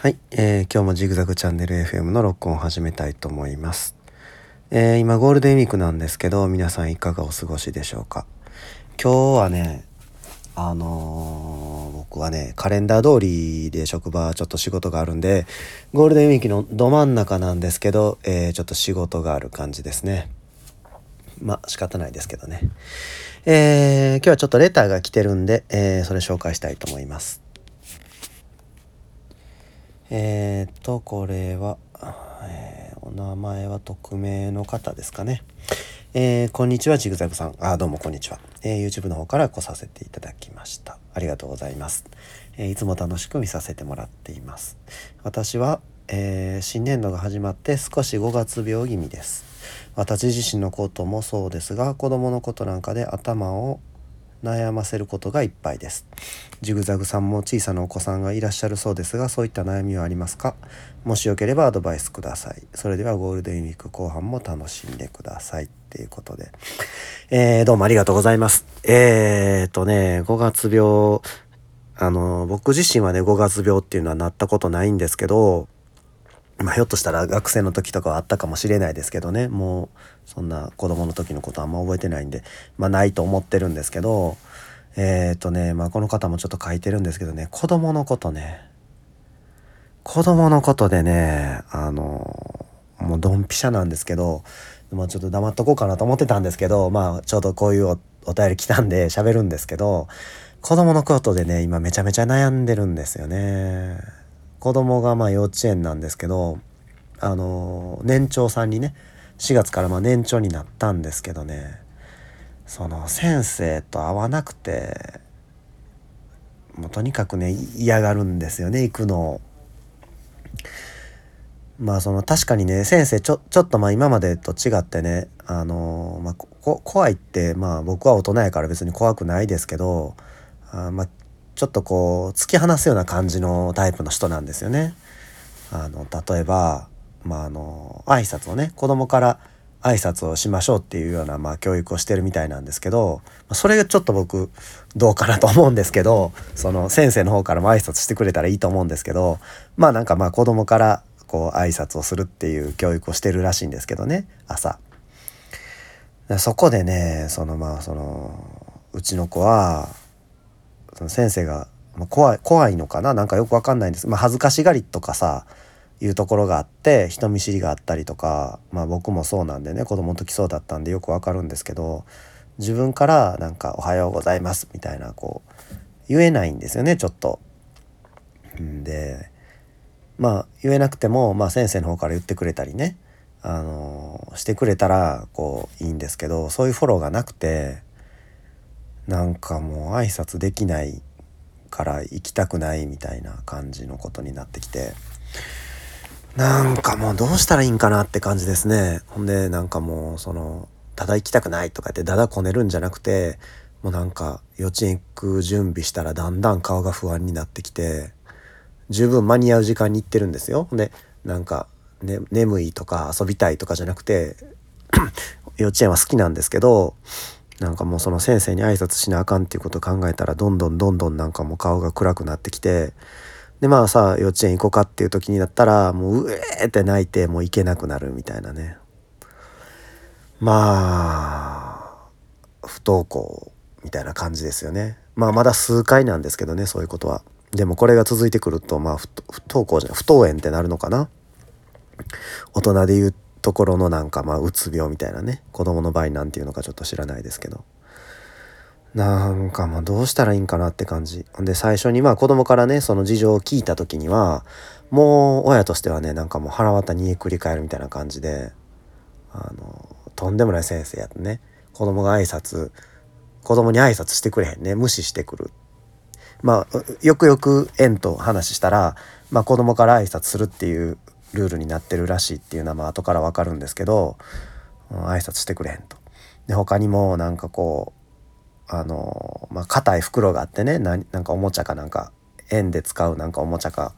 はい、えー今日もジグザグチャンネル FM の録音を始めたいと思います。えー今ゴールデンウィークなんですけど、皆さんいかがお過ごしでしょうか？今日はね、あのー僕はね、カレンダー通りで職場ちょっと仕事があるんで、ゴールデンウィークのど真ん中なんですけど、えーちょっと仕事がある感じですね。まあ仕方ないですけどね。えー今日はちょっとレターが来てるんで、えーそれ紹介したいと思います。えー、っと、これは、えーお名前は匿名の方ですかね。えーこんにちは、ジグザグさん。あ、どうもこんにちは。えー YouTube の方から来させていただきました。ありがとうございます。えーいつも楽しく見させてもらっています。私は、えー新年度が始まって少し5月病気味です。私自身のこともそうですが、子供のことなんかで頭を悩ませることがいっぱいです。ジグザグさんも小さなお子さんがいらっしゃるそうですが、そういった悩みはありますか？もしよければアドバイスください。それではゴールデンウィーク後半も楽しんでください。っていうことで。えー、どうもありがとうございます。えーとね、5月病、あの、僕自身はね、5月病っていうのはなったことないんですけど、まあ、ひょっとしたら学生の時とかはあったかもしれないですけどね。もうそんな子供の時のことあんま覚えてないんで。まあないと思ってるんですけど。えっ、とねまあこの方もちょっと書いてるんですけどね。子供のことね。子供のことでねあのもうドンピシャなんですけど。まあちょっと黙っとこうかなと思ってたんですけど。まあちょうどこういうおお便り来たんで 喋るんですけど。子供のことでね今めちゃめちゃ悩んでるんですよね。子供がまあ幼稚園なんですけどあの年長さんにね4月からまあ年長になったんですけどねその先生と会わなくてもうとにかくね嫌がるんですよね行くのを。まあその確かにね先生ちょちょっとまあ今までと違ってねあのまあこ怖いってまあ僕は大人やから別に怖くないですけどあまあちょっとこう突き放すような感じのタイプの人なんですよね。あの例えば、まあ、あの挨拶をね子供から挨拶をしましょうっていうような、まあ、教育をしてるみたいなんですけどそれがちょっと僕どうかなと思うんですけどその先生の方からも挨拶してくれたらいいと思うんですけどまあなんかまあ子供からこう挨拶をするっていう教育をしてるらしいんですけどね朝。そこでねそのまあそのうちの子はその先生が、まあ、怖い怖いのかな？なんかよくわかんないんです、まあ、恥ずかしがりとかさいうところがあって人見知りがあったりとか、まあ、僕もそうなんでね子供の時そうだったんでよくわかるんですけど自分からなんか「おはようございます」みたいなこう言えないんですよねちょっと。んでまあ言えなくても、まあ、先生の方から言ってくれたりねあのしてくれたらこういいんですけどそういうフォローがなくてなんかもう挨拶できないから行きたくないみたいな感じのことになってきてなんかもうどうしたらいいんかなって感じですねほんでなんかもうそのただ行きたくないとか言ってだだこねるんじゃなくてもうなんか幼稚園行く準備したらだんだん顔が不安になってきて十分間に合う時間に行ってるんですよ。でなんか、ね、眠いとか遊びたいとかじゃなくて 幼稚園は好きなんですけどなんかもうその先生に挨拶しなあかんっていうことを考えたらどんどんどんどんなんかもう顔が暗くなってきてでまあさ幼稚園行こうかっていう時になったらもううえーって泣いてもう行けなくなるみたいなね。まあ不登校みたいな感じですよね。まあまだ数回なんですけどねそういうことは。でもこれが続いてくるとまあ不登校じゃない不登園ってなるのかな。大人でいうところのなんかまあうつ病みたいなね子供の場合なんていうのかちょっと知らないですけど。なんかまあどうしたらいいんかなって感じ。で最初にまあ子供からねその事情を聞いた時にはもう親としてはねなんかもう腹渡煮えくり返るみたいな感じであのとんでもない先生やってね子供が挨拶子供に挨拶してくれへんね無視してくる。まあよくよく園と話したら、まあ、子供から挨拶するっていうルールになってるらしいっていうのはあ後から分かるんですけど、挨拶してくれへんと。で他にもなんかこうあのまあ硬い袋があってねなんかおもちゃかなんか園で使うなんかおもちゃか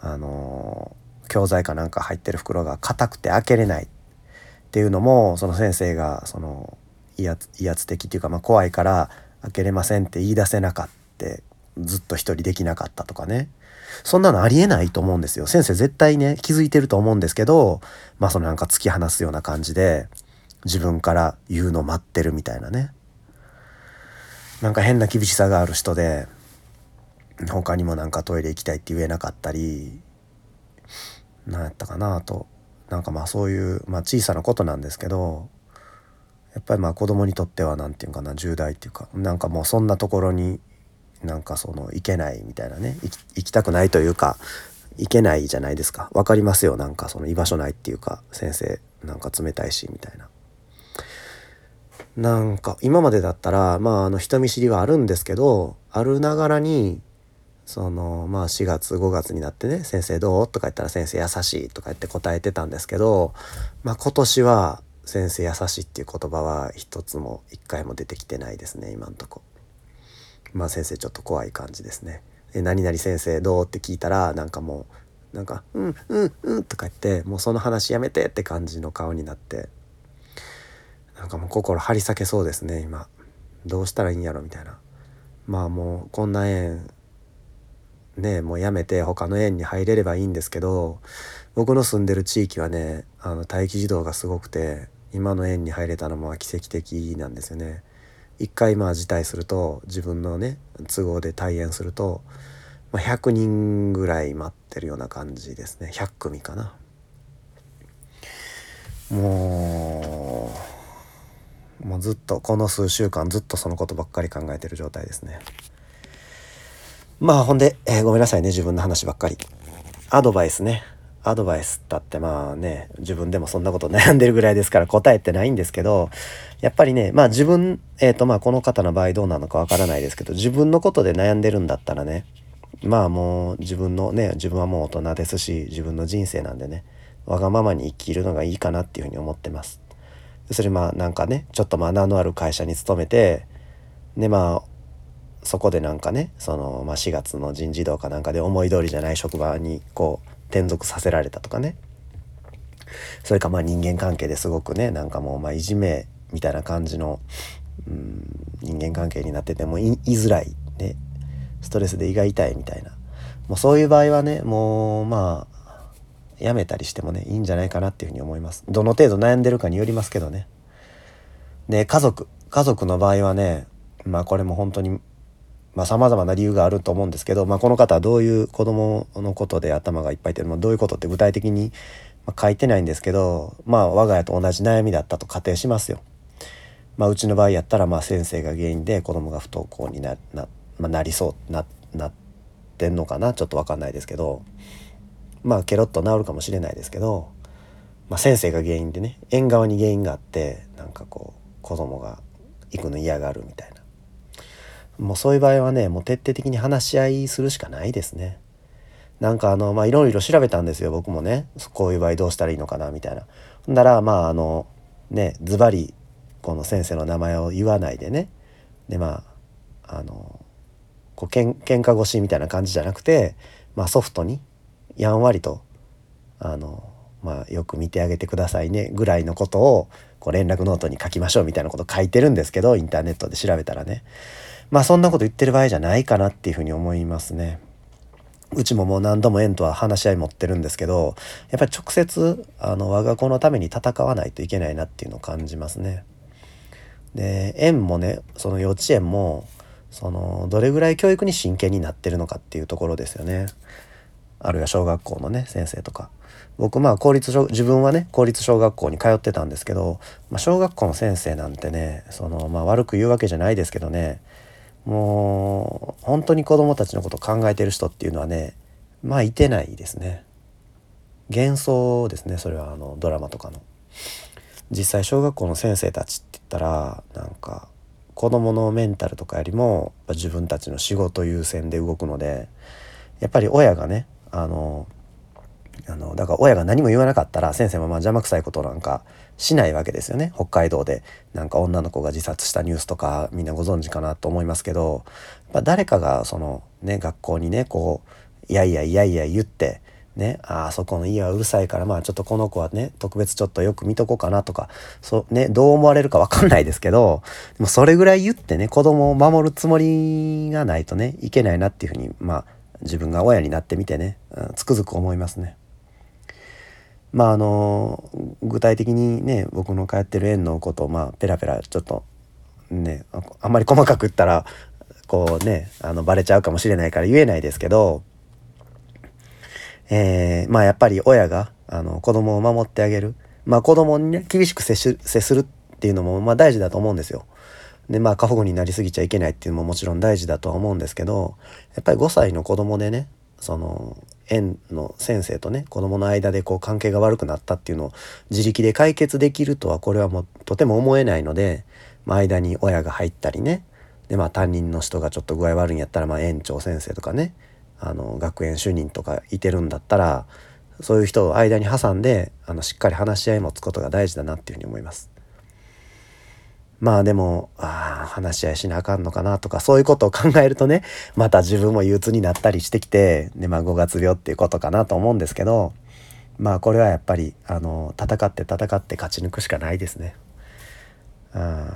あの教材かなんか入ってる袋が硬くて開けれないっていうのもその先生がその威圧威圧的っていうか、まあ、怖いから開けれませんって言い出せなかったずっと一人できなかったとかねそんなのありえないと思うんですよ。先生絶対ね、気づいてると思うんですけど、まあそのなんか突き放すような感じで、自分から言うの待ってるみたいなね。なんか変な厳しさがある人で、他にもなんかトイレ行きたいって言えなかったり、何やったかなと。なんかまあそういう、まあ小さなことなんですけど、やっぱりまあ子供にとっては何て言うかな重大っていうかなんかもうそんなところになんかその行けないみたいなね行きたくないというか行けないじゃないですか分かりますよなんかその居場所ないっていうか先生なんか冷たいしみたいな。なんか今までだったらまああの人見知りはあるんですけどあるながらにそのまあ4月5月になってね「先生どう?」とか言ったら「先生優しい」とか言って答えてたんですけどまあ今年は「先生優しい」っていう言葉は一つも一回も出てきてないですね今んとこ。まあ先生ちょっと怖い感じですね。え何々先生どうって聞いたらなんかもうなんか「うんうんうん」とか言ってもうその話やめてって感じの顔になってなんかもう心張り裂けそうですね今どうしたらいいんやろみたいなまあもうこんな園ねもうやめて他の園に入れればいいんですけど僕の住んでる地域はねあの待機児童がすごくて今の園に入れたのも奇跡的なんですよね。一回まあ辞退すると自分のね都合で退園すると、まあ、100人ぐらい待ってるような感じですね。100組かな。もうもうずっとこの数週間ずっとそのことばっかり考えてる状態ですね。まあほんで、えー、ごめんなさいね自分の話ばっかり。アドバイスね。アドバイスだってまあね自分でもそんなこと悩んでるぐらいですから答えてないんですけどやっぱりねまあ自分えっ、ー、とまあこの方の場合どうなのかわからないですけど自分のことで悩んでるんだったらねまあもう自分のね自分はもう大人ですし自分の人生なんでねわがままに生きるのがいいかなっていうふうに思ってます。それまあなんかねちょっとまあ名のある会社に勤めてでまあそこでなんかねその、まあ、4月の人事異動かなんかで思い通りじゃない職場にこう転属させられたとかね。それかまあ人間関係ですごくねなんかもうまいじめみたいな感じの、うん、人間関係になってても言いづらいねストレスで胃が痛いみたいな。もうそういう場合はねもうまあやめたりしてもねいいんじゃないかなっていうふうに思います。どの程度悩んでるかによりますけどね。で家族家族の場合はねまあこれも本当にまあ様々な理由があると思うんですけど、まあ、この方はどういう子供のことで頭がいっぱいっていうどういうことって具体的に書いてないんですけどまあ我が家と同じ悩みだったと仮定しますよ。まあ、うちの場合やったらまあ先生が原因で子供が不登校になな,、まあ、なりそうななってんのかな？ちょっと分かんないですけど。まあケロッと治るかもしれないですけど、まあ、先生が原因でね縁側に原因があってなんかこう子供が行くの嫌がるみたいな。もうそういう場合はねもう徹底的に話し合いするしかないですね。なんかあのまあいろいろ調べたんですよ僕もねこういう場合どうしたらいいのかなみたいな。ほんならまああのねズバリこの先生の名前を言わないでねでまああのこうけん喧嘩腰みたいな感じじゃなくて、まあ、ソフトにやんわりとあの、まあ、よく見てあげてくださいねぐらいのことをこう連絡ノートに書きましょうみたいなこと書いてるんですけどインターネットで調べたらねまあそんなこと言ってる場合じゃないかなっていうふうに思いますね。うちももう何度も園とは話し合い持ってるんですけどやっぱり直接あの我が子のために戦わないといけないなっていうのを感じますね。で園もねその幼稚園もそのどれぐらい教育に真剣になってるのかっていうところですよね。あるいは小学校のね先生とか僕まあ公立自分はね公立小学校に通ってたんですけど、まあ、小学校の先生なんてねその、まあ、悪く言うわけじゃないですけどねもう本当に子供たちのこと考えてる人っていうのはねまあいてないですね。幻想ですねそれはあのドラマとかの。実際小学校の先生たちって言ったらなんか子供のメンタルとかよりも自分たちの仕事優先で動くのでやっぱり親がねあのあのだから親が何も言わなかったら先生もまあ邪魔くさいことなんかしないわけですよね。北海道で。なんか女の子が自殺したニュースとかみんなご存知かなと思いますけど。やっ誰かがそのね学校にねこういやいやいやいや言ってね、あそこの家はうるさいからまあちょっとこの子はね特別ちょっとよく見とこうかなとかそうねどう思われるか 分かんないですけどでもそれぐらい言ってね子供を守るつもりがないとねいけないなっていうふうにまあ自分が親になってみてね、うん、つくづく思いますね。まああの具体的にね僕の通ってる園のことをまあペラペラちょっとねあんまり細かく言ったらこうねあのバレちゃうかもしれないから言えないですけど、えー、まあやっぱり親があの子供を守ってあげるまあ子供にね厳しく接するっていうのもまあ大事だと思うんですよ。でまあ過保護になりすぎちゃいけないっていうのももちろん大事だとは思うんですけどやっぱり5歳の子供でねその園の先生とね子供の間でこう関係が悪くなったっていうのを自力で解決できるとはこれはもうとても思えないので、まあ、間に親が入ったりねでまあ担任の人がちょっと具合悪いんやったらまあ園長先生とかねあの学園主任とかいてるんだったらそういう人を間に挟んであのしっかり話し合い持つことが大事だなっていうふうに思います。まあでも、ああ、話し合いしなあかんのかなとか、そういうことを考えるとね、また自分も憂鬱になったりしてきて、で、まあ5月病っていうことかなと思うんですけど、まあこれはやっぱり、あの、戦って戦って勝ち抜くしかないですね。うん。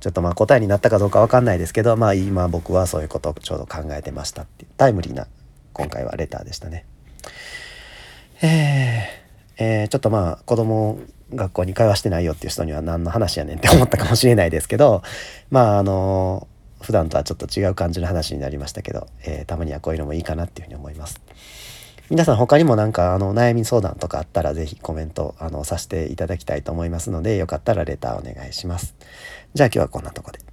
ちょっとまあ答えになったかどうかわかんないですけど、まあ今僕はそういうことをちょうど考えてましたっていう、タイムリーな今回はレターでしたね。えー、えー、ちょっとまあ子供学校に会話してないよっていう人には何の話やねんって思ったかもしれないですけどまああの普段とはちょっと違う感じの話になりましたけど、えー、たまにはこういうのもいいかなっていうふうに思います。皆さん他にもなんかあの悩み相談とかあったら是非コメントあのさせていただきたいと思いますのでよかったらレターお願いします。じゃあ今日はこんなとこで。